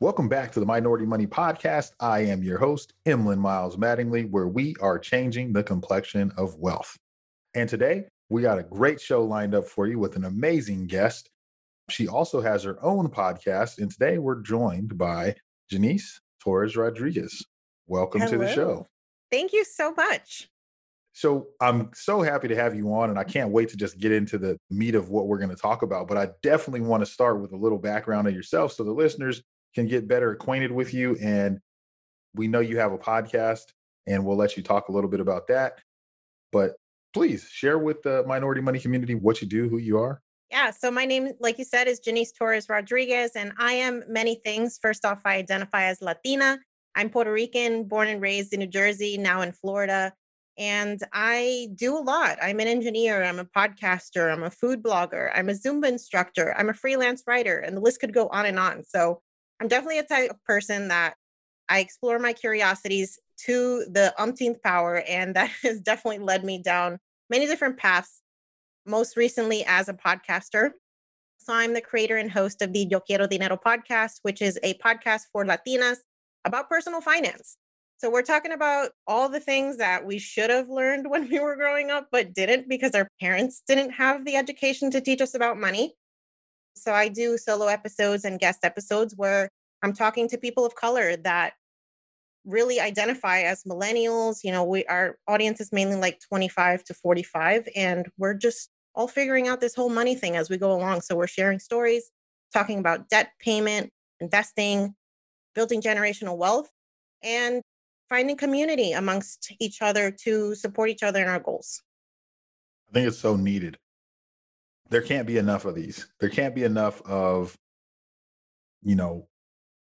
Welcome back to the Minority Money Podcast. I am your host, Emlyn Miles Mattingly, where we are changing the complexion of wealth. And today, we got a great show lined up for you with an amazing guest. She also has her own podcast. And today, we're joined by Jannese Torres Rodriguez. Welcome Hello. to the show. Thank you so much. So I'm so happy to have you on, and I can't wait to just get into the meat of what we're going to talk about. But I definitely want to start with a little background of yourself so the listeners can get better acquainted with you. And we know you have a podcast, and we'll let you talk a little bit about that. But please share with the minority money community what you do, who you are. Yeah. So my name, like you said, is Jannese Torres Rodriguez, and I am many things. First off, I identify as Latina. I'm Puerto Rican, born and raised in New Jersey, now in Florida. And I do a lot. I'm an engineer, I'm a podcaster, I'm a food blogger, I'm a Zumba instructor, I'm a freelance writer, and the list could go on and on. So I'm definitely a type of person that I explore my curiosities to the umpteenth power, and that has definitely led me down many different paths. Most recently, as a podcaster. So, I'm the creator and host of the Yo Quiero Dinero podcast, which is a podcast for Latinas about personal finance. So, we're talking about all the things that we should have learned when we were growing up, but didn't because our parents didn't have the education to teach us about money. So I do solo episodes and guest episodes where I'm talking to people of color that really identify as millennials. You know, we our audience is mainly like 25 to 45 and we're just all figuring out this whole money thing as we go along. So we're sharing stories, talking about debt payment, investing, building generational wealth and finding community amongst each other to support each other in our goals. I think it's so needed there can't be enough of these. There can't be enough of, you know,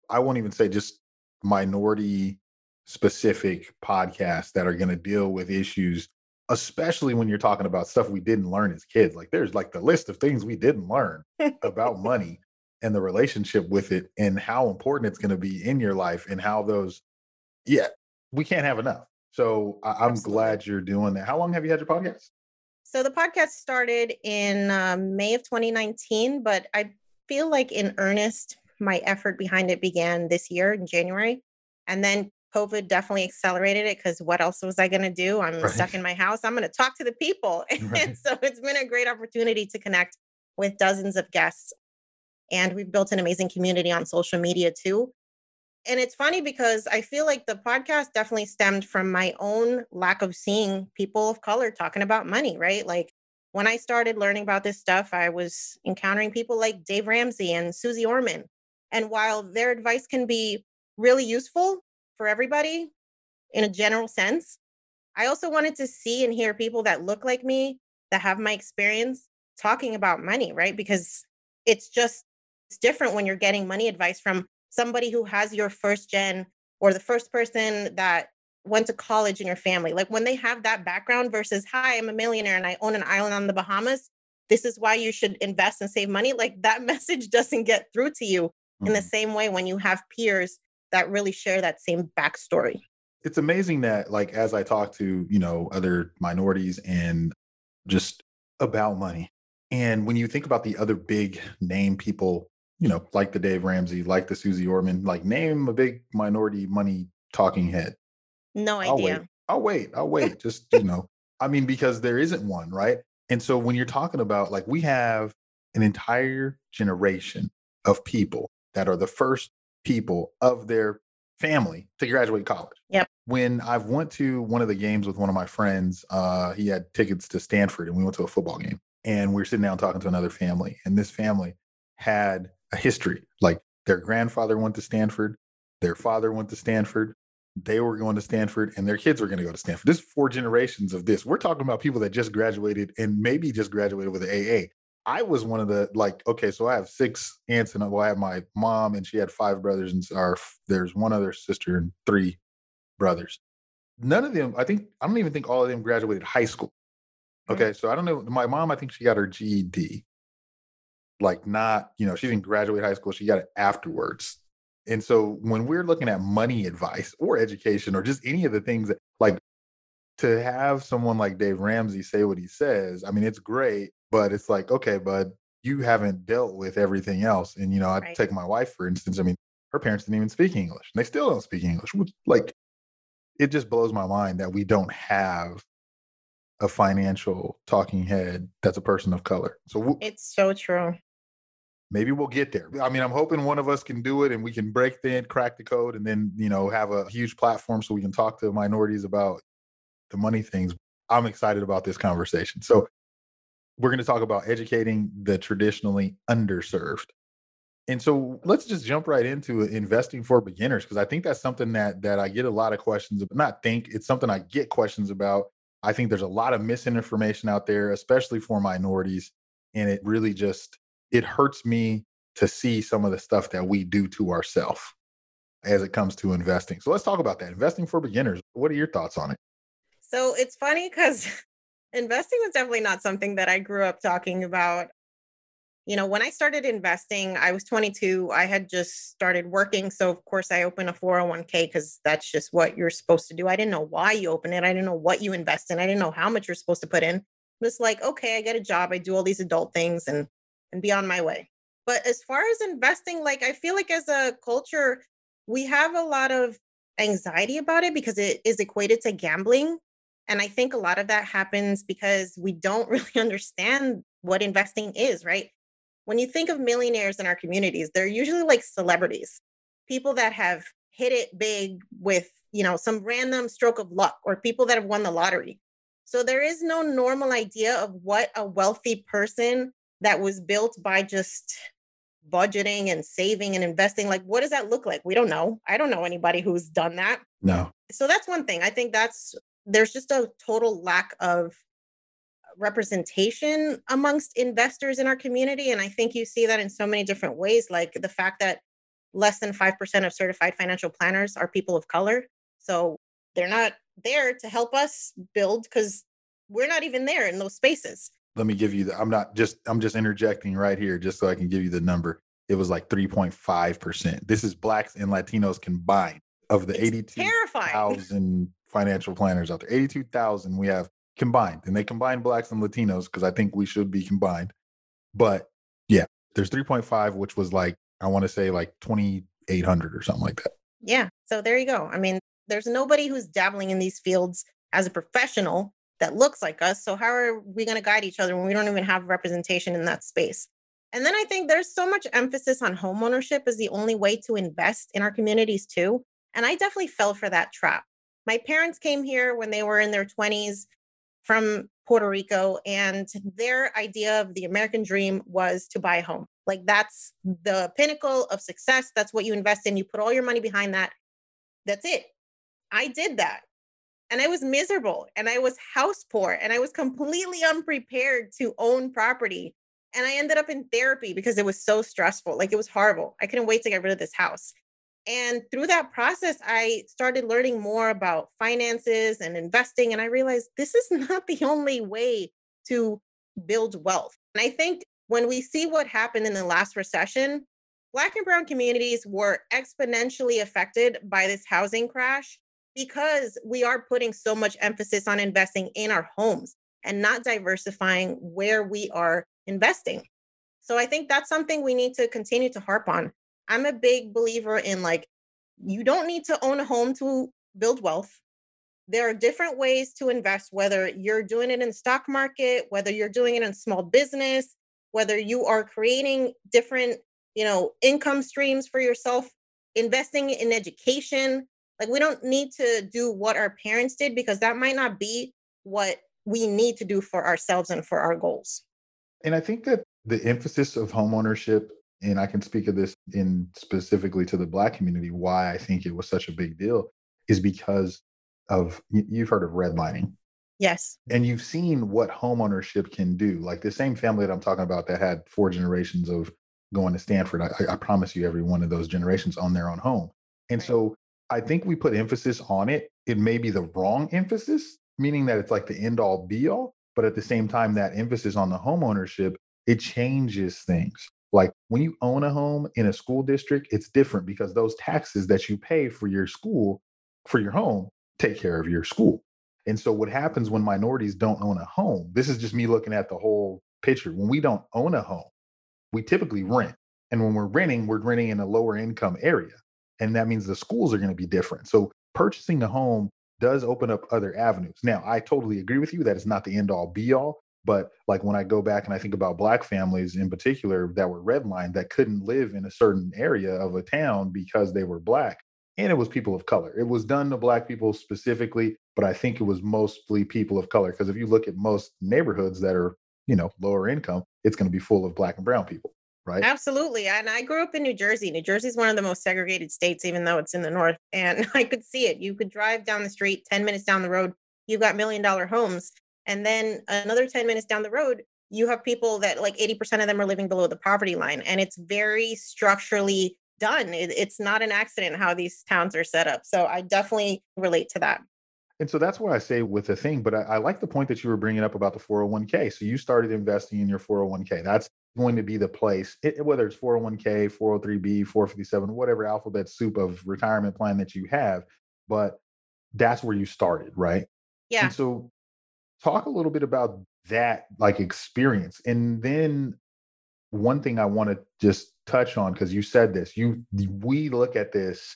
I won't even say just minority specific podcasts that are going to deal with issues, especially when you're talking about stuff we didn't learn as kids. Like there's like the list of things we didn't learn about money and the relationship with it and how important it's going to be in your life and how those, yeah, we can't have enough. So I, am glad you're doing that. How long have you had your podcast? So the podcast started in uh, May of 2019, but I feel like in earnest, my effort behind it began this year in January. And then COVID definitely accelerated it because what else was I going to do? I'm right. stuck in my house. I'm going to talk to the people. Right. and so it's been a great opportunity to connect with dozens of guests. And we've built an amazing community on social media too and it's funny because I feel like the podcast definitely stemmed from my own lack of seeing people of color talking about money, right? Like when I started learning about this stuff, I was encountering people like Dave Ramsey and Suze Orman. And while their advice can be really useful for everybody in a general sense, I also wanted to see and hear people that look like me, that have my experience talking about money, right? Because it's just it's different when you're getting money advice from somebody who has your first gen or the first person that went to college in your family. Like when they have that background versus, hi, I'm a millionaire and I own an island on the Bahamas. This is why you should invest and save money. Like that message doesn't get through to you mm-hmm. in the mm-hmm. same way when you have peers that really share that same backstory. It's amazing that, like, as I talk to, you know, other minorities and just about money, and when you think about the other big name people you know, like the Dave Ramsey, like the Suze Orman, like name a big minority money talking head. No I'll idea. Wait. I'll wait. I'll wait. Just, you know, I mean, because there isn't one, right? And so when you're talking about like we have an entire generation of people that are the first people of their family to graduate college. Yep. When I've went to one of the games with one of my friends, uh, he had tickets to Stanford and we went to a football game and we were sitting down talking to another family and this family had a history. Like their grandfather went to Stanford, their father went to Stanford, they were going to Stanford, and their kids were going to go to Stanford. This is four generations of this. We're talking about people that just graduated and maybe just graduated with an AA. I was one of the like, okay, so I have six aunts and well, I have my mom and she had five brothers and our there's one other sister and three brothers. none of them, I think, I don't even think all of them graduated high school. Mhm. Okay. So I don't know. My mom, I think she got her GED. Like, not, you know, she didn't graduate high school, she got it afterwards. And so when we're looking at money advice or education or just any of the things that, like, to have someone like Dave Ramsey say what he says, I mean, it's great, but it's like, okay, bud, you haven't dealt with everything else. And, you know, I Right. take my wife, for instance, I mean, her parents didn't even speak English. And they still don't speak English, which, like, it just blows my mind that we don't have a financial talking head that's a person of color. So w- It's so true. maybe we'll get there. I mean, I'm hoping one of us can do it and we can break the crack the code, and then you know have a huge platform so we can talk to minorities about the money things. I'm excited about this conversation. So we're going to talk about educating the traditionally underserved. And so let's just jump right into investing for beginners because I think that's something that that I get a lot of questions about. Not think it's something I get questions about. I think there's a lot of misinformation out there, especially for minorities, and it really just it hurts me to see some of the stuff that we do to ourselves as it comes to investing. So let's talk about that. Investing for beginners. What are your thoughts on it? So it's funny because investing was definitely not something that I grew up talking about. You know, when I started investing, I was 22. I had just started working. So, of course, I opened a 401k because that's just what you're supposed to do. I didn't know why you open it. I didn't know what you invest in. I didn't know how much you're supposed to put in. Just like, okay, I get a job. I do all these adult things and and be on my way. But as far as investing, like I feel like as a culture, we have a lot of anxiety about it because it is equated to gambling. And I think a lot of that happens because we don't really understand what investing is, right? When you think of millionaires in our communities, they're usually like celebrities, people that have hit it big with, you know, some random stroke of luck or people that have won the lottery. So there is no normal idea of what a wealthy person that was built by just budgeting and saving and investing like what does that look like? We don't know. I don't know anybody who's done that No. so that's one thing. I think that's there's just a total lack of representation amongst investors in our community. And I think you see that in so many different ways, like the fact that less than 5% of certified financial planners are people of color. So they're not there to help us build because we're not even there in those spaces. Let me give you the I'm not just I'm just interjecting right here just so I can give you the number. It was like 3.5%. This is blacks and Latinos combined of the It's 82 financial planners out there. 82,000 we have combined. And they combine blacks and Latinos because I think we should be combined. But yeah, there's 3.5, which was like, I want to say like 2,800 or something like that. Yeah. So there you go. I mean, there's nobody who's dabbling in these fields as a professional that looks like us. So how are we going to guide each other when we don't even have representation in that space? And then I think there's so much emphasis on homeownership as the only way to invest in our communities too. And I definitely fell for that trap. My parents came here when they were in their 20s from Puerto Rico, and their idea of the American dream was to buy a home. Like that's the pinnacle of success. That's what you invest in. You put all your money behind that. That's it. I did that. And I was miserable and I was house poor and I was completely unprepared to own property. And I ended up in therapy because it was so stressful. Like it was horrible. I couldn't wait to get rid of this house. And through that process, I started learning more about finances and investing. And I realized this is not the only way to build wealth. And I think when we see what happened in the last recession, Black and Brown communities were exponentially affected by this housing crash because we are putting so much emphasis on investing in our homes and not diversifying where we are investing. So I think that's something we need to continue to harp on. I'm a big believer in like, you don't need to own a home to build wealth. There are different ways to invest, whether you're doing it in the stock market, whether you're doing it in small business, whether you are creating different, you know, income streams for yourself, investing in education. Like we don't need to do what our parents did because that might not be what we need to do for ourselves and for our goals. And I think that the emphasis of homeownership, and I can speak of this in specifically to the Black community, why I think it was such a big deal is because of you- you've heard of redlining Yes. and you've seen what homeownership can do. Like the same family that I'm talking about that had four generations of going to Stanford, I, I promise you, every one of those generations own their own home. And Right. so I think we put emphasis on it. It may be the wrong emphasis, meaning that it's like the end all be all. But at the same time, that emphasis on the homeownership, it changes things. Like when you own a home in a school district, it's different because those taxes that you pay for your school, for your home, take care of your school. And so what happens when minorities don't own a home? This is just me looking at the whole picture. When we don't own a home, we typically rent. And when we're renting, we're renting in a lower income area. And that means the schools are going to be different. So purchasing a home does open up other avenues. Now, I totally agree with you that it's not the end all be all, but like when I go back and I think about black families in particular that were redlined that couldn't live in a certain area of a town because they were black, and it was people of color. It was done to black people specifically, but I think it was mostly people of color because if you look at most neighborhoods that are, you know, lower income, it's going to be full of black and brown people, right? Absolutely. And I grew up in New Jersey. New Jersey is one of the most segregated states, even though it's in the north. And I could see it. You could drive down the street 10 minutes down the road, you've got million dollar homes. And then another 10 minutes down the road, you have people that like 80% of them are living below the poverty line. And it's very structurally done. It, it's not an accident how these towns are set up. So I definitely relate to that. And so that's what I say with the thing, but I, I, like the point that you were bringing up about the 401k. So you started investing in your 401k. That's going to be the place, it, whether it's 401k, 403b, 457, whatever alphabet soup of retirement plan that you have. But that's where you started, right? Yeah. And so talk a little bit about that like experience. And then one thing I want to just touch on because you said this, you we look at this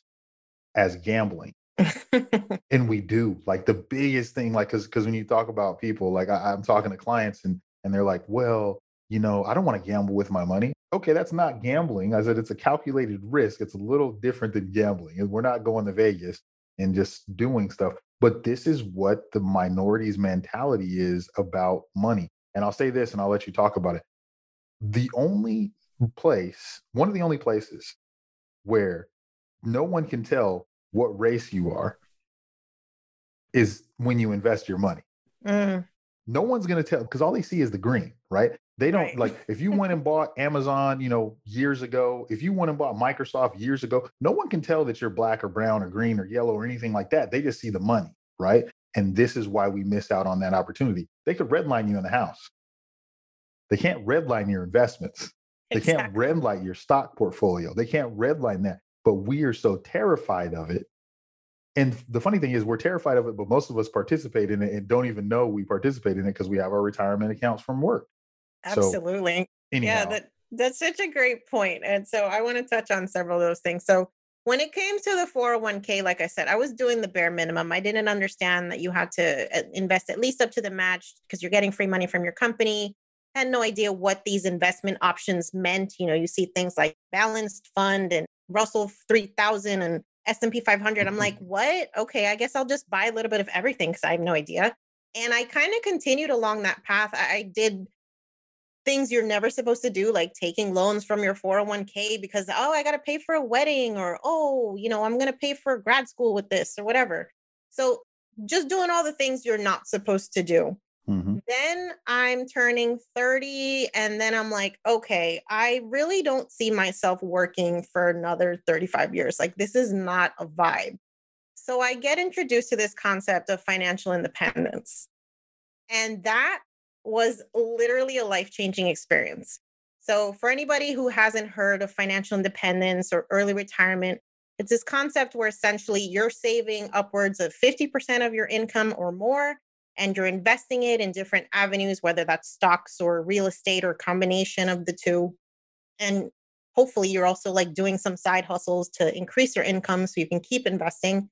as gambling. and we do like the biggest thing like because because when you talk about people like I, i'm talking to clients and and they're like well you know i don't want to gamble with my money okay that's not gambling i said it's a calculated risk it's a little different than gambling and we're not going to vegas and just doing stuff but this is what the minorities mentality is about money and i'll say this and i'll let you talk about it the only place, one of the only places where no one can tell what race you are is when you invest your money. Mm. No one's going to tell because all they see is the green, right? They don't right. like if you went and bought Amazon, you know, years ago, if you went and bought Microsoft years ago, no one can tell that you're black or brown or green or yellow or anything like that. They just see the money, right? And this is why we miss out on that opportunity. They could redline you in the house. They can't redline your investments. They exactly. can't redline your stock portfolio. They can't redline that. But we are so terrified of it. And the funny thing is, we're terrified of it, but most of us participate in it and don't even know we participate in it because we have our retirement accounts from work. Absolutely. So, yeah, that, that's such a great point. And so I want to touch on several of those things. So when it came to the 401k, like I said, I was doing the bare minimum. I didn't understand that you had to uh, invest at least up to the match because you're getting free money from your company had no idea what these investment options meant. You know, you see things like balanced fund and Russell 3000 and S&P 500. I'm like, mm-hmm. what? Okay, I guess I'll just buy a little bit of everything because I have no idea. And I kind of continued along that path. I, I did things you're never supposed to do, like taking loans from your 401k because, oh, I got to pay for a wedding or, oh, you know, I'm going to pay for grad school with this or whatever. So just doing all the things you're not supposed to do. Mm-hmm. Then I'm turning 30, and then I'm like, okay, I really don't see myself working for another 35 years. Like, this is not a vibe. So I get introduced to this concept of financial independence. And that was literally a life changing experience. So, for anybody who hasn't heard of financial independence or early retirement, it's this concept where essentially you're saving upwards of 50% of your income or more and you're investing it in different avenues, whether that's stocks or real estate or combination of the two. And hopefully you're also like doing some side hustles to increase your income so you can keep investing.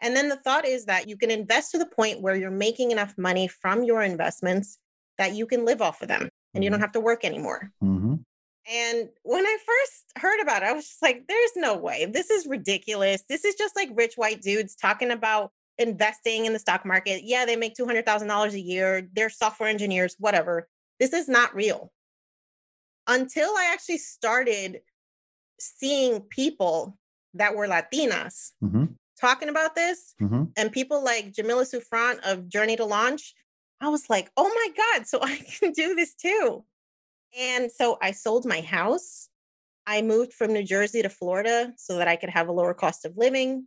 And then the thought is that you can invest to the point where you're making enough money from your investments that you can live off of them and you don't mm-hmm. have to work anymore. Mm-hmm. And when I first heard about it, I was just like, there's no way. This is ridiculous. This is just like rich white dudes talking about investing in the stock market. Yeah, they make $200,000 a year. They're software engineers, whatever. This is not real. Until I actually started seeing people that were Latinas mm-hmm. talking about this mm-hmm. and people like Jamila Souffrant of Journey to Launch, I was like, oh my God, so I can do this too. And so I sold my house. I moved from New Jersey to Florida so that I could have a lower cost of living.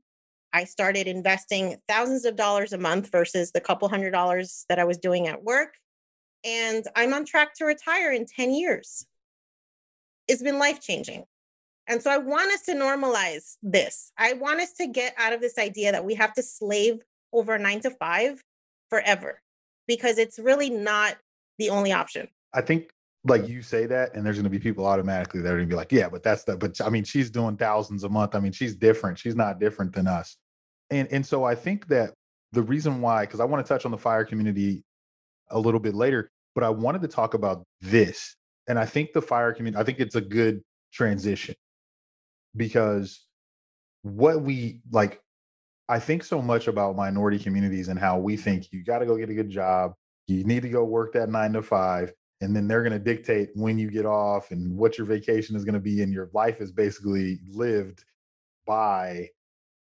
I started investing thousands of dollars a month versus the couple hundred dollars that I was doing at work. And I'm on track to retire in 10 years. It's been life changing. And so I want us to normalize this. I want us to get out of this idea that we have to slave over nine to five forever because it's really not the only option. I think like you say that, and there's going to be people automatically that are going to be like, yeah, but that's the, but I mean, she's doing thousands a month. I mean, she's different. She's not different than us. And, and so I think that the reason why, because I want to touch on the fire community a little bit later, but I wanted to talk about this. And I think the fire community, I think it's a good transition because what we like, I think so much about minority communities and how we think you got to go get a good job, you need to go work that nine to five, and then they're going to dictate when you get off and what your vacation is going to be and your life is basically lived by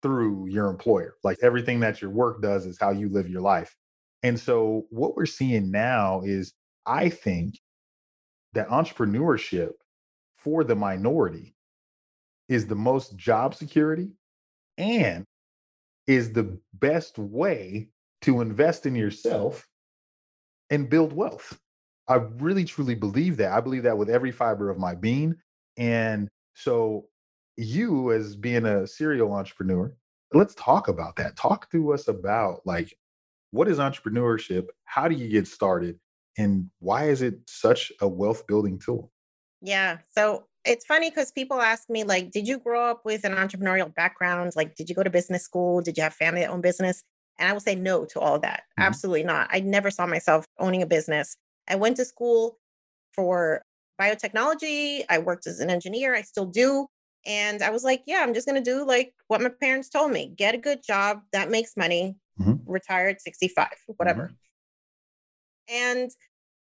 through your employer. Like everything that your work does is how you live your life. And so what we're seeing now is i think that entrepreneurship for the minority is the most job security and is the best way to invest in yourself and build wealth I really truly believe that. I believe that with every fiber of my being. And so, you as being a serial entrepreneur, let's talk about that. Talk to us about like what is entrepreneurship? How do you get started? And why is it such a wealth building tool? Yeah. So it's funny because people ask me, like, did you grow up with an entrepreneurial background? Like, did you go to business school? Did you have family that owned business? And I will say no to all that. Mm-hmm. Absolutely not. I never saw myself owning a business. I went to school for biotechnology. I worked as an engineer. I still do. And I was like, yeah, I'm just going to do like what my parents told me get a good job that makes money, mm-hmm. retire at 65, whatever. Mm-hmm. And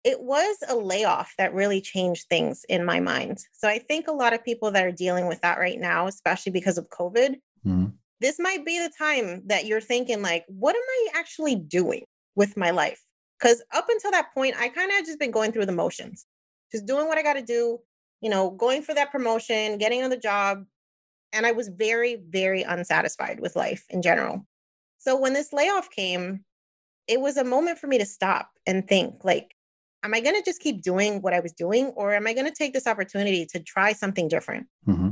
it was a layoff that really changed things in my mind. So I think a lot of people that are dealing with that right now, especially because of COVID, mm-hmm. this might be the time that you're thinking, like, what am I actually doing with my life? Because up until that point, I kind of just been going through the motions, just doing what I got to do, you know, going for that promotion, getting on the job. And I was very, very unsatisfied with life in general. So when this layoff came, it was a moment for me to stop and think like, am I going to just keep doing what I was doing or am I going to take this opportunity to try something different? Mm-hmm.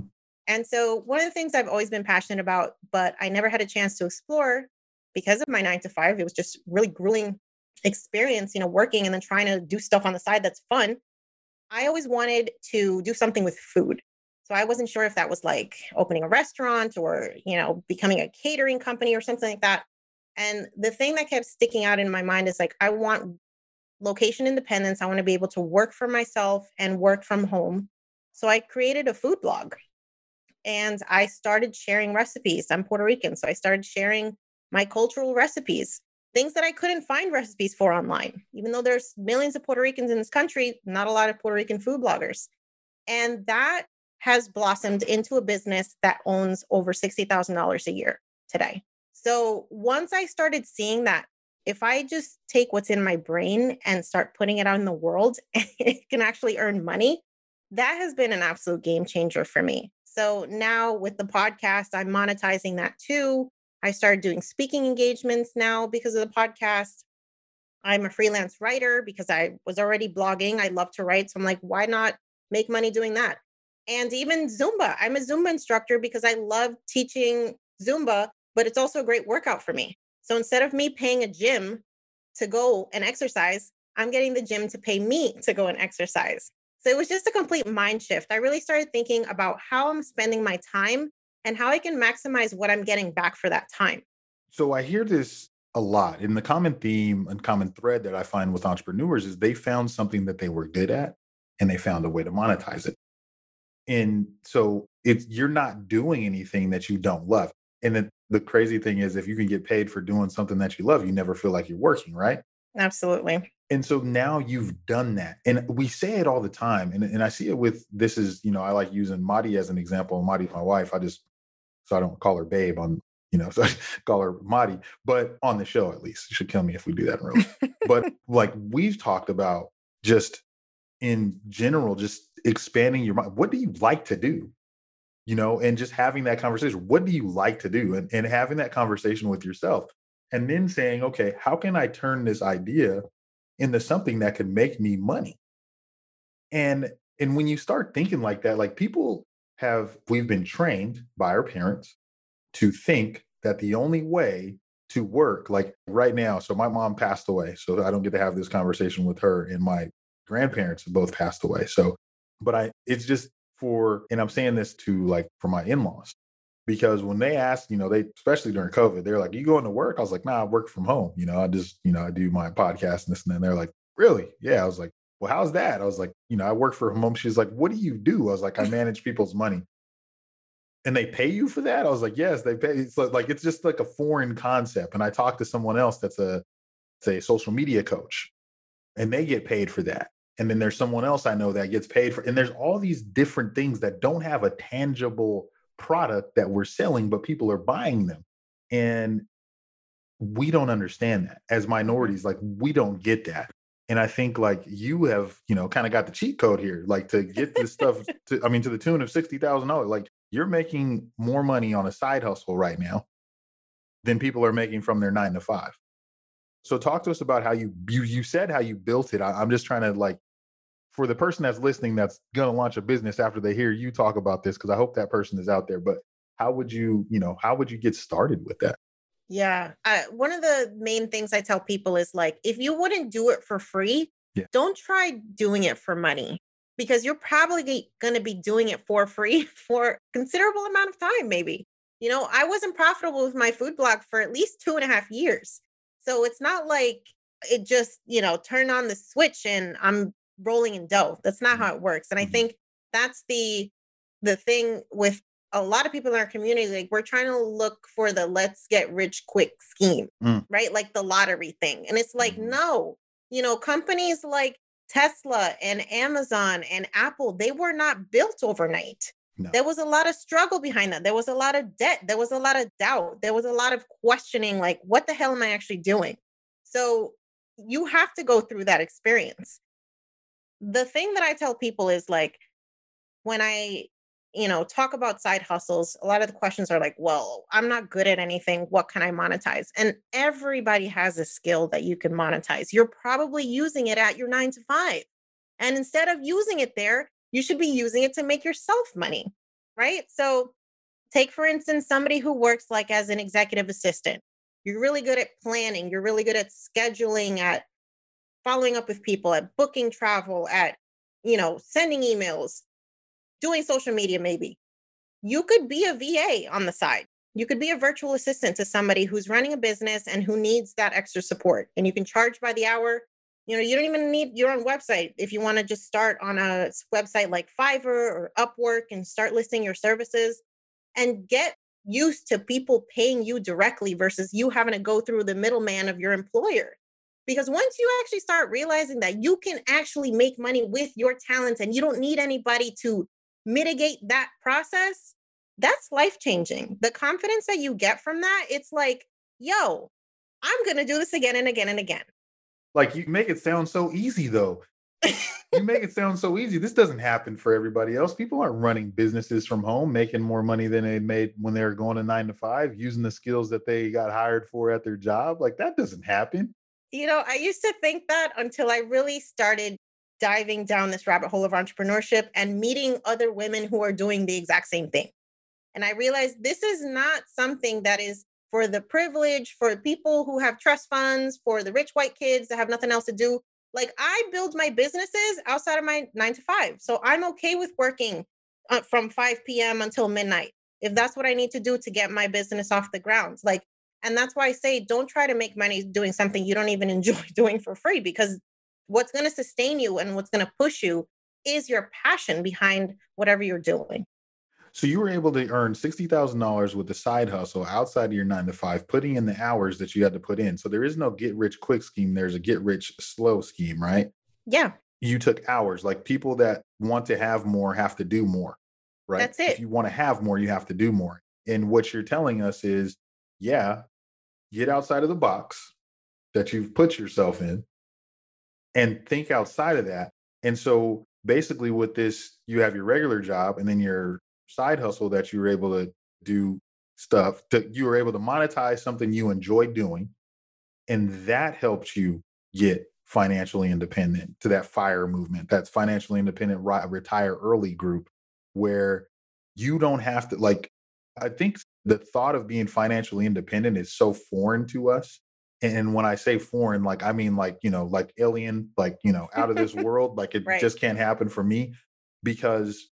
And so, one of the things I've always been passionate about, but I never had a chance to explore because of my nine to five, it was just really grueling experience, you know, working and then trying to do stuff on the side that's fun, I always wanted to do something with food. So I wasn't sure if that was like opening a restaurant or, you know, becoming a catering company or something like that. And the thing that kept sticking out in my mind is like, I want location independence. I want to be able to work for myself and work from home. So I created a food blog and I started sharing recipes. I'm Puerto Rican. So I started sharing my cultural recipes things that I couldn't find recipes for online. Even though there's millions of Puerto Ricans in this country, not a lot of Puerto Rican food bloggers. And that has blossomed into a business that owns over $60,000 a year today. So once I started seeing that if I just take what's in my brain and start putting it out in the world, it can actually earn money. That has been an absolute game changer for me. So now with the podcast, I'm monetizing that too. I started doing speaking engagements now because of the podcast. I'm a freelance writer because I was already blogging. I love to write. So I'm like, why not make money doing that? And even Zumba. I'm a Zumba instructor because I love teaching Zumba, but it's also a great workout for me. So instead of me paying a gym to go and exercise, I'm getting the gym to pay me to go and exercise. So it was just a complete mind shift. I really started thinking about how I'm spending my time and how I can maximize what I'm getting back for that time. So I hear this a lot. And the common theme and common thread that I find with entrepreneurs is they found something that they were good at and they found a way to monetize it. And so it's you're not doing anything that you don't love. And the, crazy thing is if you can get paid for doing something that you love, you never feel like you're working, right? Absolutely. And so now you've done that. And we say it all the time. And, and I see it with this is, you know, I like using Madi as an example. Madi's my wife. I just so I don't call her babe on, you know, so I call her Madi, but on the show at least. She should kill me if we do that in real life. but like we've talked about just in general, just expanding your mind. What do you like to do? You know, and just having that conversation. What do you like to do? And, and having that conversation with yourself. And then saying, okay, how can I turn this idea into something that could make me money? And and when you start thinking like that, like people have we've been trained by our parents to think that the only way to work like right now so my mom passed away so i don't get to have this conversation with her and my grandparents both passed away so but i it's just for and i'm saying this to like for my in-laws because when they asked you know they especially during covid they're like you going to work i was like nah i work from home you know i just you know i do my podcast and this and then they're like really yeah i was like well how's that i was like you know i work for home she's like what do you do i was like i manage people's money and they pay you for that? I was like, yes, they pay. It's like it's just like a foreign concept. And I talked to someone else that's a say social media coach, and they get paid for that. And then there's someone else I know that gets paid for, and there's all these different things that don't have a tangible product that we're selling, but people are buying them. And we don't understand that as minorities. Like we don't get that. And I think like you have, you know, kind of got the cheat code here, like to get this stuff to, I mean, to the tune of sixty thousand dollars. Like you're making more money on a side hustle right now than people are making from their nine to five. So talk to us about how you you you said how you built it. I, am just trying to like for the person that's listening that's gonna launch a business after they hear you talk about this, because I hope that person is out there. But how would you, you know, how would you get started with that? Yeah. Uh, one of the main things I tell people is like, if you wouldn't do it for free, yeah. don't try doing it for money because you're probably going to be doing it for free for considerable amount of time maybe you know i wasn't profitable with my food blog for at least two and a half years so it's not like it just you know turn on the switch and i'm rolling in dough that's not how mm-hmm. it works and i mm-hmm. think that's the the thing with a lot of people in our community like we're trying to look for the let's get rich quick scheme mm. right like the lottery thing and it's like mm. no you know companies like Tesla and Amazon and Apple, they were not built overnight. No. There was a lot of struggle behind that. There was a lot of debt. There was a lot of doubt. There was a lot of questioning like, what the hell am I actually doing? So you have to go through that experience. The thing that I tell people is like, when I you know, talk about side hustles, a lot of the questions are like, well, I'm not good at anything. What can I monetize? And everybody has a skill that you can monetize. You're probably using it at your nine to five. And instead of using it there, you should be using it to make yourself money, right? So, take for instance somebody who works like as an executive assistant. You're really good at planning, you're really good at scheduling, at following up with people, at booking travel, at, you know, sending emails doing social media, maybe. You could be a VA on the side. You could be a virtual assistant to somebody who's running a business and who needs that extra support. And you can charge by the hour. You know, you don't even need your own website. If you want to just start on a website like Fiverr or Upwork and start listing your services and get used to people paying you directly versus you having to go through the middleman of your employer. Because once you actually start realizing that you can actually make money with your talents and you don't need anybody to mitigate that process, that's life changing. The confidence that you get from that, it's like, yo, I'm going to do this again and again and again. Like you make it sound so easy though. you make it sound so easy. This doesn't happen for everybody else. People aren't running businesses from home, making more money than they made when they were going to nine to five, using the skills that they got hired for at their job. Like that doesn't happen. You know, I used to think that until I really started diving down this rabbit hole of entrepreneurship and meeting other women who are doing the exact same thing. And I realized this is not something that is for the privilege, for people who have trust funds, for the rich white kids that have nothing else to do. Like I build my businesses outside of my nine to five. So I'm okay with working uh, from 5 p.m. until midnight if that's what I need to do to get my business off the ground. Like, and that's why I say don't try to make money doing something you don't even enjoy doing for free because what's going to sustain you and what's going to push you is your passion behind whatever you're doing. So you were able to earn $60,000 with the side hustle outside of your 9 to 5 putting in the hours that you had to put in. So there is no get rich quick scheme, there's a get rich slow scheme, right? Yeah. You took hours. Like people that want to have more have to do more, right? That's it. If you want to have more, you have to do more. And what you're telling us is, yeah, get outside of the box that you've put yourself in and think outside of that. And so basically with this, you have your regular job and then your side hustle that you were able to do stuff that you were able to monetize something you enjoy doing and that helps you get financially independent to that fire movement that's financially independent retire early group where you don't have to like i think the thought of being financially independent is so foreign to us. And when i say foreign like i mean like you know like alien like you know out of this world like it Right. just can't happen for me because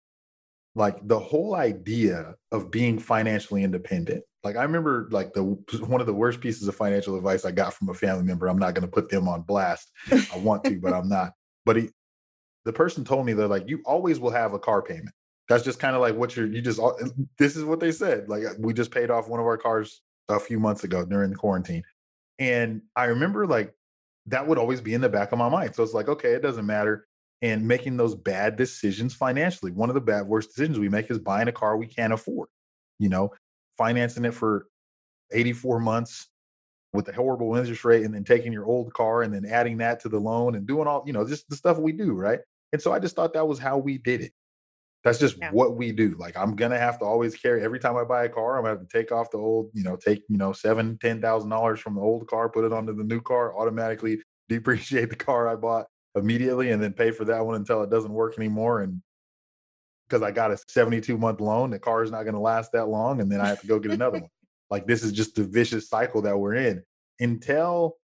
like the whole idea of being financially independent like i remember like the one of the worst pieces of financial advice i got from a family member i'm not going to put them on blast i want to but i'm not. But he the person told me that like you always will have a car payment that's just kind of like what you're you just this is what they said like uh, we just paid off one of our cars a few months ago during the quarantine and i remember like that would always be in the back of my mind so it's like okay it doesn't matter and making those bad decisions financially one of the bad worst decisions we make is buying a car we can't afford you know financing it for 84 months with a horrible interest rate and then taking your old car and then adding that to the loan and doing all you know just the stuff we do right? And so i just thought that was how we did it that's just Yeah. what we do like i'm gonna have to always carry every time i buy a car i'm gonna have to take off the old you know take you know seven ten thousand dollars from the old car put it onto the new car automatically depreciate the car i bought immediately and then pay for that one until it doesn't work anymore and because i got a 72 month loan the car is not going to last that long and then i have to go get another one. Like this is just the vicious cycle that we're in. Until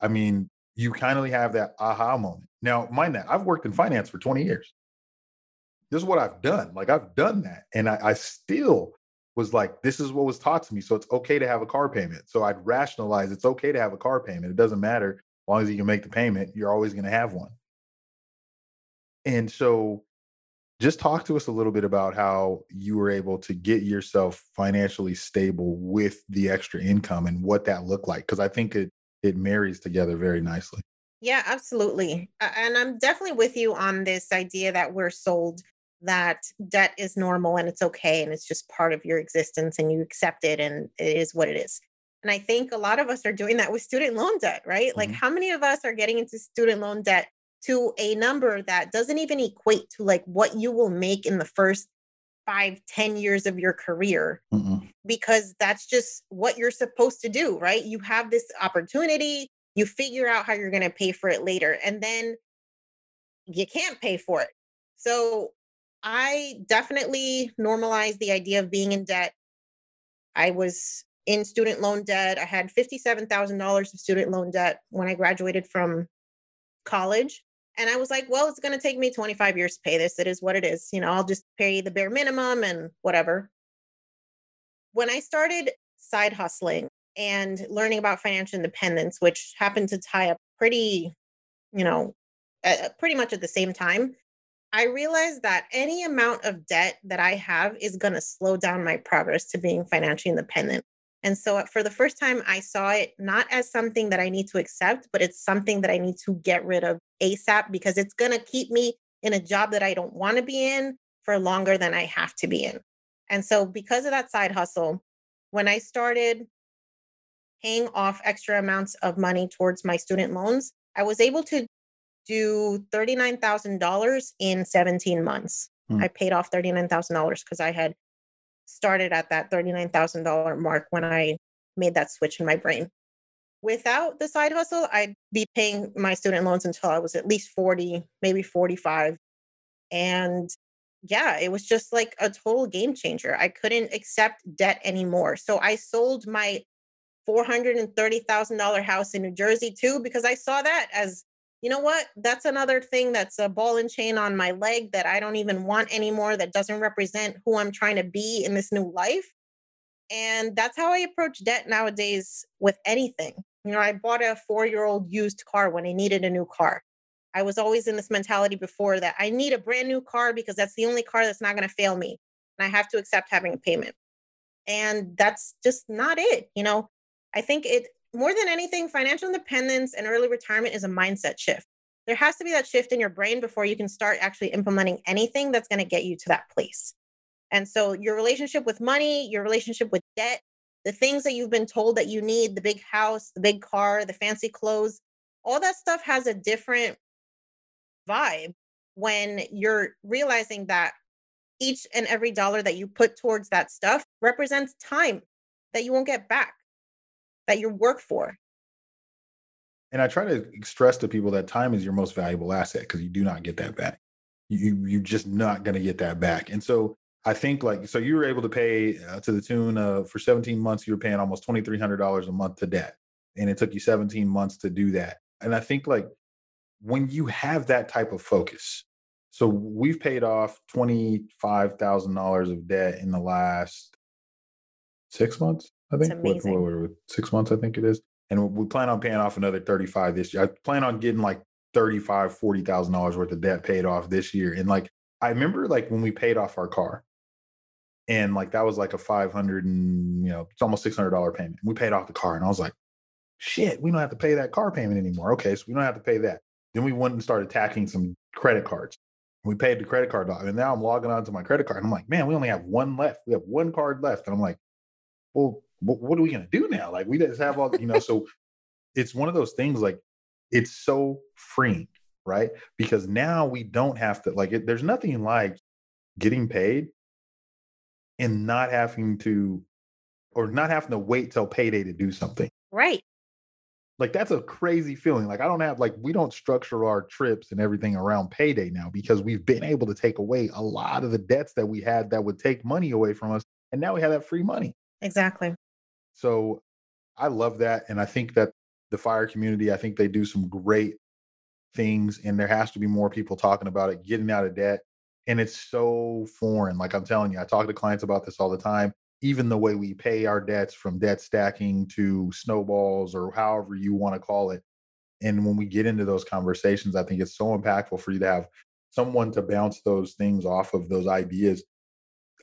i mean you kind of have that aha moment. Now mind that i've worked in finance for 20 years this is what i've done like i've done that and i, I still was like this is what was taught to me so it's okay to have a car payment so i'd rationalize it's okay to have a car payment it doesn't matter as long as you can make the payment you're always going to have one and so just talk to us a little bit about how you were able to get yourself financially stable with the extra income and what that looked like because i think it it marries together very nicely Yeah, absolutely. And I'm definitely with you on this idea that we're sold that debt is normal and it's okay and it's just part of your existence and you accept it and it is what it is. And I think a lot of us are doing that with student loan debt, right? Like, Mhm. how many of us are getting into student loan debt to a number that doesn't even equate to like what you will make in the first five, ten years of your career? Mm-mm. because that's just what you're supposed to do, right? You have this opportunity, you figure out how you're going to pay for it later, and then you can't pay for it. So I definitely normalized the idea of being in debt. I was in student loan debt. I had $57,000 of student loan debt when I graduated from college. And I was like, well, it's going to take me 25 years to pay this. It is what it is. You know, I'll just pay the bare minimum and whatever when I started side hustling and learning about financial independence, which happened to tie up pretty, you know, uh, pretty much at the same time, I realized that any amount of debt that I have is going to slow down my progress to being financially independent. And so, uh, for the first time, I saw it not as something that I need to accept, but it's something that I need to get rid of ASAP because it's going to keep me in a job that I don't want to be in for longer than I have to be in. And so, because of that side hustle, when I started paying off extra amounts of money towards my student loans, I was able to do $39,000 in 17 months. Hmm. I paid off $39,000 because I had started at that $39,000 mark when I made that switch in my brain. Without the side hustle, I'd be paying my student loans until I was at least 40, maybe 45. And yeah, it was just like a total game changer. I couldn't accept debt anymore. So I sold my $430,000 house in New Jersey too, because I saw that as, you know what? That's another thing that's a ball and chain on my leg that I don't even want anymore, that doesn't represent who I'm trying to be in this new life. And that's how I approach debt nowadays with anything. You know, I bought a four year old used car when I needed a new car. I was always in this mentality before that I need a brand new car because that's the only car that's not going to fail me. And I have to accept having a payment. And that's just not it. You know, I think it more than anything, financial independence and early retirement is a mindset shift. There has to be that shift in your brain before you can start actually implementing anything that's going to get you to that place. And so, your relationship with money, your relationship with debt, the things that you've been told that you need the big house, the big car, the fancy clothes all that stuff has a different vibe when you're realizing that each and every dollar that you put towards that stuff represents time that you won't get back, that you work for. And I try to stress to people that time is your most valuable asset because you do not get that back. You you're just not going to get that back. And so I think like so you were able to pay uh, to the tune of for 17 months you were paying almost $2300 a month to debt and it took you 17 months to do that. And I think like when you have that type of focus. So we've paid off $25,000 of debt in the last 6 months, I think. What, what, what, 6 months I think it is and we plan on paying off another 35 this year. I plan on getting like 35, 40,000 dollars worth of debt paid off this year. And like I remember like when we paid off our car and like that was like a 500 and you know, it's almost $600 payment. We paid off the car and I was like, shit, we don't have to pay that car payment anymore. Okay, so we don't have to pay that. Then we went and started attacking some credit cards. We paid the credit card off. And now I'm logging on to my credit card. And I'm like, man, we only have one left. We have one card left. And I'm like, well, what, what are we going to do now? Like we just have all, you know, so it's one of those things like it's so freeing, right? Because now we don't have to like it, there's nothing like getting paid and not having to or not having to wait till payday to do something. Right. Like that's a crazy feeling. Like I don't have like we don't structure our trips and everything around payday now because we've been able to take away a lot of the debts that we had that would take money away from us and now we have that free money. Exactly. So I love that. And I think that the fire community, I think they do some great things. And there has to be more people talking about it, getting out of debt. And it's so foreign. Like I'm telling you, I talk to clients about this all the time. Even the way we pay our debts from debt stacking to snowballs or however you want to call it. And when we get into those conversations, I think it's so impactful for you to have someone to bounce those things off of those ideas.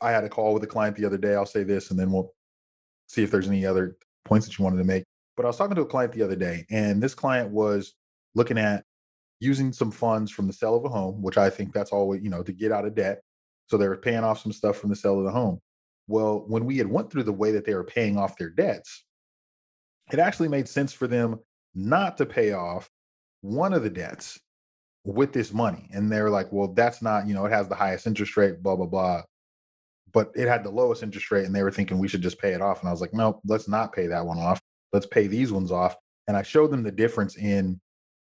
I had a call with a client the other day. I'll say this and then we'll see if there's any other points that you wanted to make. But I was talking to a client the other day, and this client was looking at using some funds from the sale of a home, which I think that's always, you know, to get out of debt. So they were paying off some stuff from the sale of the home. Well, when we had went through the way that they were paying off their debts, it actually made sense for them not to pay off one of the debts with this money. And they're like, well, that's not, you know, it has the highest interest rate, blah, blah, blah but it had the lowest interest rate and they were thinking we should just pay it off. And I was like, no, let's not pay that one off. Let's pay these ones off. And I showed them the difference in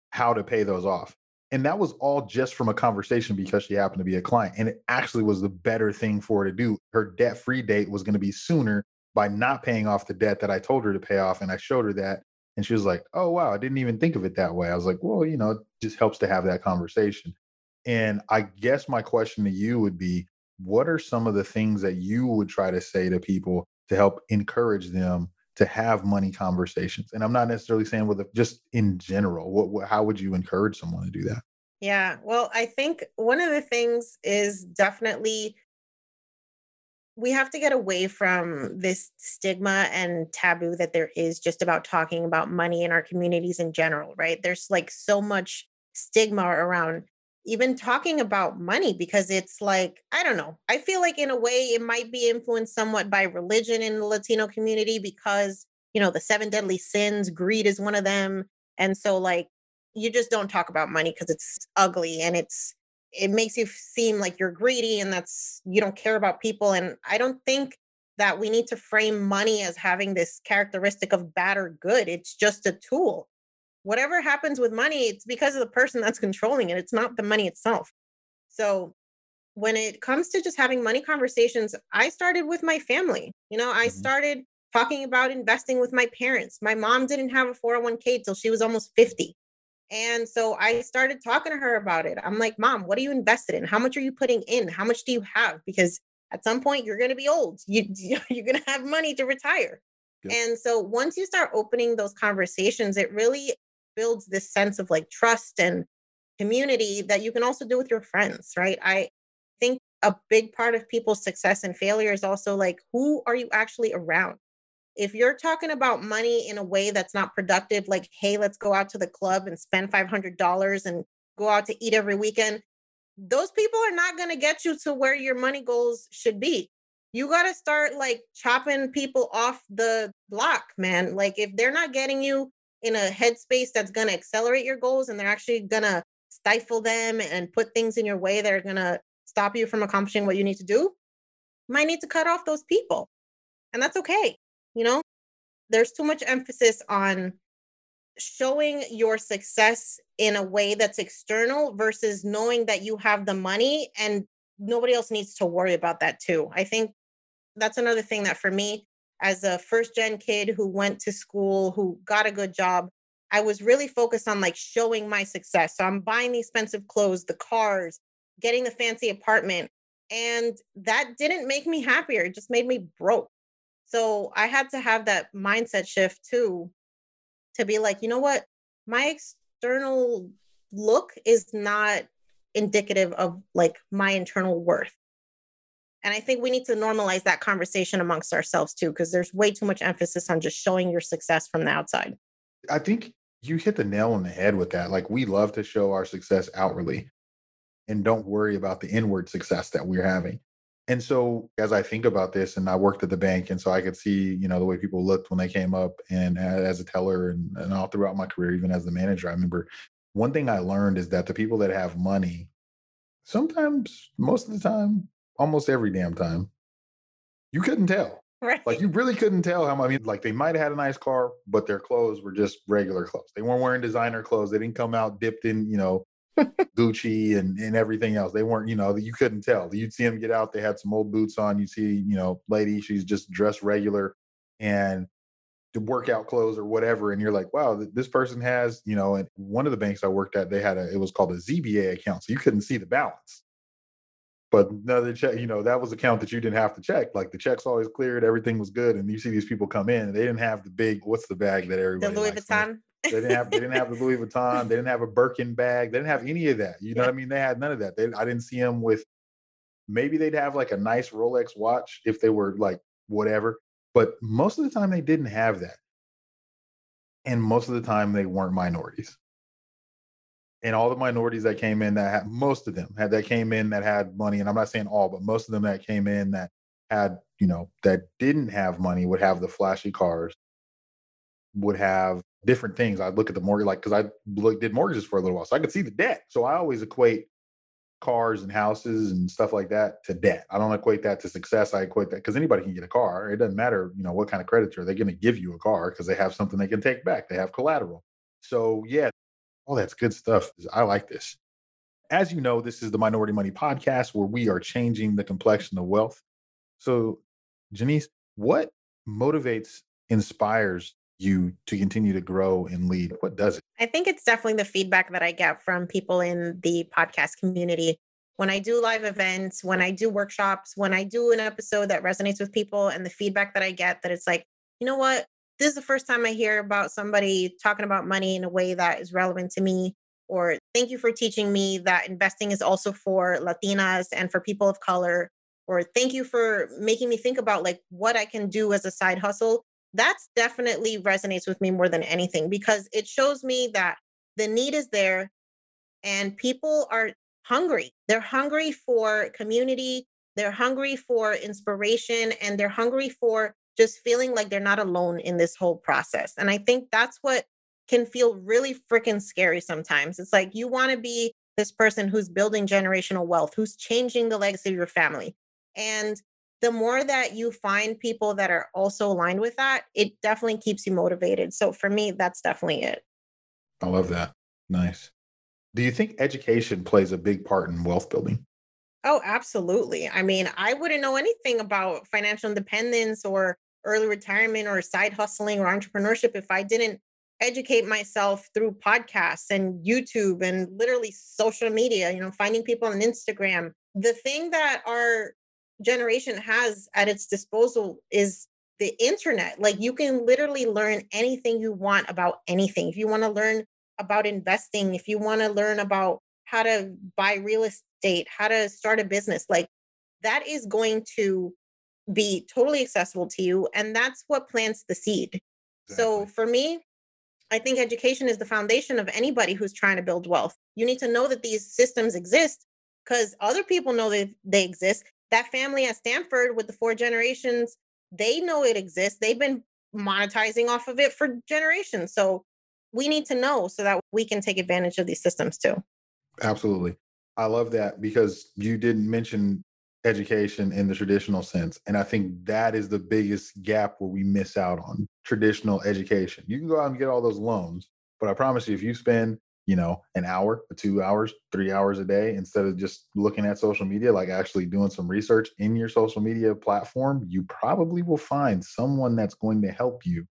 how to pay those off. And that was all just from a conversation because she happened to be a client. And it actually was the better thing for her to do. Her debt free date was going to be sooner by not paying off the debt that I told her to pay off. And I showed her that. And she was like, oh, wow, I didn't even think of it that way. I was like, well, you know, it just helps to have that conversation. And I guess my question to you would be what are some of the things that you would try to say to people to help encourage them to have money conversations? And i'm not necessarily saying with just in general what, what how would you encourage someone to do that? Yeah well i think one of the things is definitely we have to get away from this stigma and taboo that there is just about talking about money in our communities in general right? There's like so much stigma around even talking about money because it's like i don't know i feel like in a way it might be influenced somewhat by religion in the latino community because you know the seven deadly sins greed is one of them and so like you just don't talk about money because it's ugly and it's it makes you seem like you're greedy and that's you don't care about people and i don't think that we need to frame money as having this characteristic of bad or good it's just a tool whatever happens with money, it's because of the person that's controlling it. It's not the money itself. So when it comes to just having money conversations, I started with my family. You know, I mm-hmm. started talking about investing with my parents. My mom didn't have a 401k till she was almost 50. And so I started talking to her about it. I'm like, Mom, what are you invested in? How much are you putting in? How much do you have? Because at some point you're going to be old. You, you're going to have money to retire. Yep. And so once you start opening those conversations, it really builds this sense of like trust and community that you can also do with your friends, right? I think a big part of people's success and failure is also like, who are you actually around? If you're talking about money in a way that's not productive, like, hey, let's go out to the club and spend $500 and go out to eat every weekend, those people are not going to get you to where your money goals should be. You got to start like chopping people off the block, man. Like, if they're not getting you in a headspace that's going to accelerate your goals and they're actually going to stifle them and put things in your way that are going to stop you from accomplishing what you need to do, might need to cut off those people. And that's okay. You know, there's too much emphasis on showing your success in a way that's external versus knowing that you have the money and nobody else needs to worry about that too. I think that's another thing that for me as a first gen kid who went to school, who got a good job, I was really focused on like showing my success. So I'm buying the expensive clothes, the cars, getting the fancy apartment. And that didn't make me happier. It just made me broke. So I had to have that mindset shift too to be like, you know what? My external look is not indicative of like my internal worth. And I think we need to normalize that conversation amongst ourselves too, because there's way too much emphasis on just showing your success from the outside. I think you hit the nail on the head with that. Like we love to show our success outwardly and don't worry about the inward success that we're having. And so as I think about this, and I worked at the bank, and so I could see, you know, the way people looked when they came up and as a teller and, and all throughout my career, even as the manager, I remember one thing I learned is that the people that have money, sometimes, most of the time, almost every damn time, you couldn't tell. Right. Like you really couldn't tell how I mean, like they might have had a nice car, but their clothes were just regular clothes. They weren't wearing designer clothes. They didn't come out dipped in, you know, Gucci and, and everything else. They weren't, you know, you couldn't tell. You'd see them get out. They had some old boots on. You see, you know, lady, she's just dressed regular and the workout clothes or whatever. And you're like, wow, this person has, you know, and one of the banks I worked at, they had a, it was called a ZBA account. So you couldn't see the balance. But another check, you know, that was a count that you didn't have to check. Like the checks always cleared, everything was good. And you see these people come in, and they didn't have the big, what's the bag that everybody the Louis Vuitton. they didn't have they didn't have the Louis Vuitton. They didn't have a Birkin bag. They didn't have any of that. You know Yeah. what I mean? They had none of that. They, I didn't see them with. Maybe they'd have like a nice Rolex watch if they were like whatever. But most of the time they didn't have that. And most of the time they weren't minorities. And all the minorities that came in that had most of them had that came in that had money, and I'm not saying all, but most of them that came in that had, you know, that didn't have money would have the flashy cars, would have different things. I'd look at the mortgage, like because I look, did mortgages for a little while, so I could see the debt. So I always equate cars and houses and stuff like that to debt. I don't equate that to success. I equate that because anybody can get a car. It doesn't matter, you know, what kind of creditor they're going to give you a car because they have something they can take back. They have collateral. So yeah, all that's good stuff. I like this. As you know, this is the Minority Money Podcast where we are changing the complexion of wealth. So, Jannese, what motivates, inspires you to continue to grow and lead? What does it? I think it's definitely the feedback that I get from people in the podcast community. When I do live events, when I do workshops, when I do an episode that resonates with people, and the feedback that I get that it's like, you know what? This is the first time I hear about somebody talking about money in a way that is relevant to me. Or thank you for teaching me that investing is also for Latinas and for people of color. Or thank you for making me think about like what I can do as a side hustle that's definitely resonates with me more than anything because it shows me that the need is there and people are hungry. They're hungry for community, they're hungry for inspiration, and they're hungry for just feeling like they're not alone in this whole process. And I think that's what can feel really freaking scary sometimes. It's like you want to be this person who's building generational wealth, who's changing the legacy of your family. And the more that you find people that are also aligned with that, it definitely keeps you motivated. So for me, that's definitely it. I love that. Nice. Do you think education plays a big part in wealth building? Oh, absolutely. I mean, I wouldn't know anything about financial independence or early retirement or side hustling or entrepreneurship if I didn't educate myself through podcasts and YouTube and literally social media, you know, finding people on Instagram. The thing that our generation has at its disposal is the internet. Like you can literally learn anything you want about anything. If you want to learn about investing, if you want to learn about how to buy real estate, how to start a business, like that is going to be totally accessible to you. And that's what plants the seed. So for me, I think education is the foundation of anybody who's trying to build wealth. You need to know that these systems exist because other people know that they exist. That family at Stanford with the four generations, they know it exists. They've been monetizing off of it for generations. So we need to know so that we can take advantage of these systems too. Absolutely. I love that because you didn't mention education in the traditional sense. And I think that is the biggest gap where we miss out on traditional education. You can go out and get all those loans, but I promise you, if you spend, you know, an hour, two hours, three hours a day, instead of just looking at social media, like actually doing some research in your social media platform, you probably will find someone that's going to help you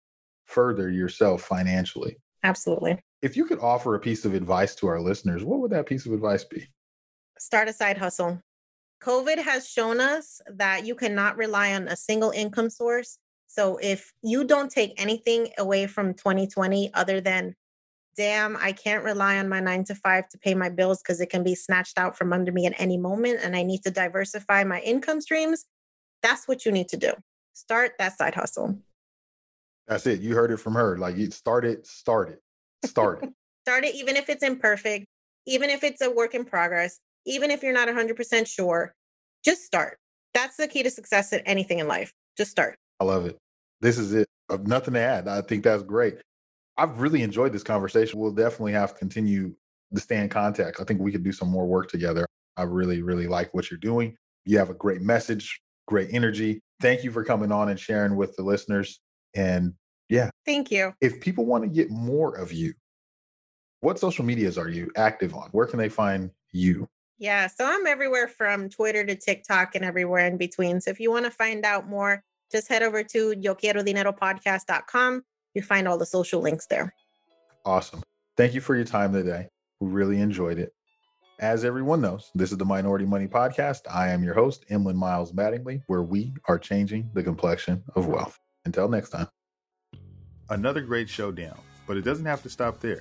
further yourself financially. Absolutely. If you could offer a piece of advice to our listeners, what would that piece of advice be? Start a side hustle. COVID has shown us that you cannot rely on a single income source. So if you don't take anything away from 2020 other than, damn, I can't rely on my nine to five to pay my bills because it can be snatched out from under me at any moment and I need to diversify my income streams, that's what you need to do. Start that side hustle. That's it. You heard it from her. Like you start it, start it, start it. start it, even if it's imperfect, even if it's a work in progress even if you're not 100% sure, just start. That's the key to success at anything in life. Just start. I love it. This is it. Uh, nothing to add. I think that's great. I've really enjoyed this conversation. We'll definitely have to continue to stay in contact. I think we could do some more work together. I really, really like what you're doing. You have a great message, great energy. Thank you for coming on and sharing with the listeners. And yeah. Thank you. If people want to get more of you, what social medias are you active on? Where can they find you? Yeah, so I'm everywhere from Twitter to TikTok and everywhere in between. So if you want to find out more, just head over to yo quiero dinero podcast.com. You find all the social links there. Awesome. Thank you for your time today. We really enjoyed it. As everyone knows, this is the Minority Money Podcast. I am your host, Emlyn Miles Mattingly, where we are changing the complexion of wealth. Until next time. Another great showdown, but it doesn't have to stop there.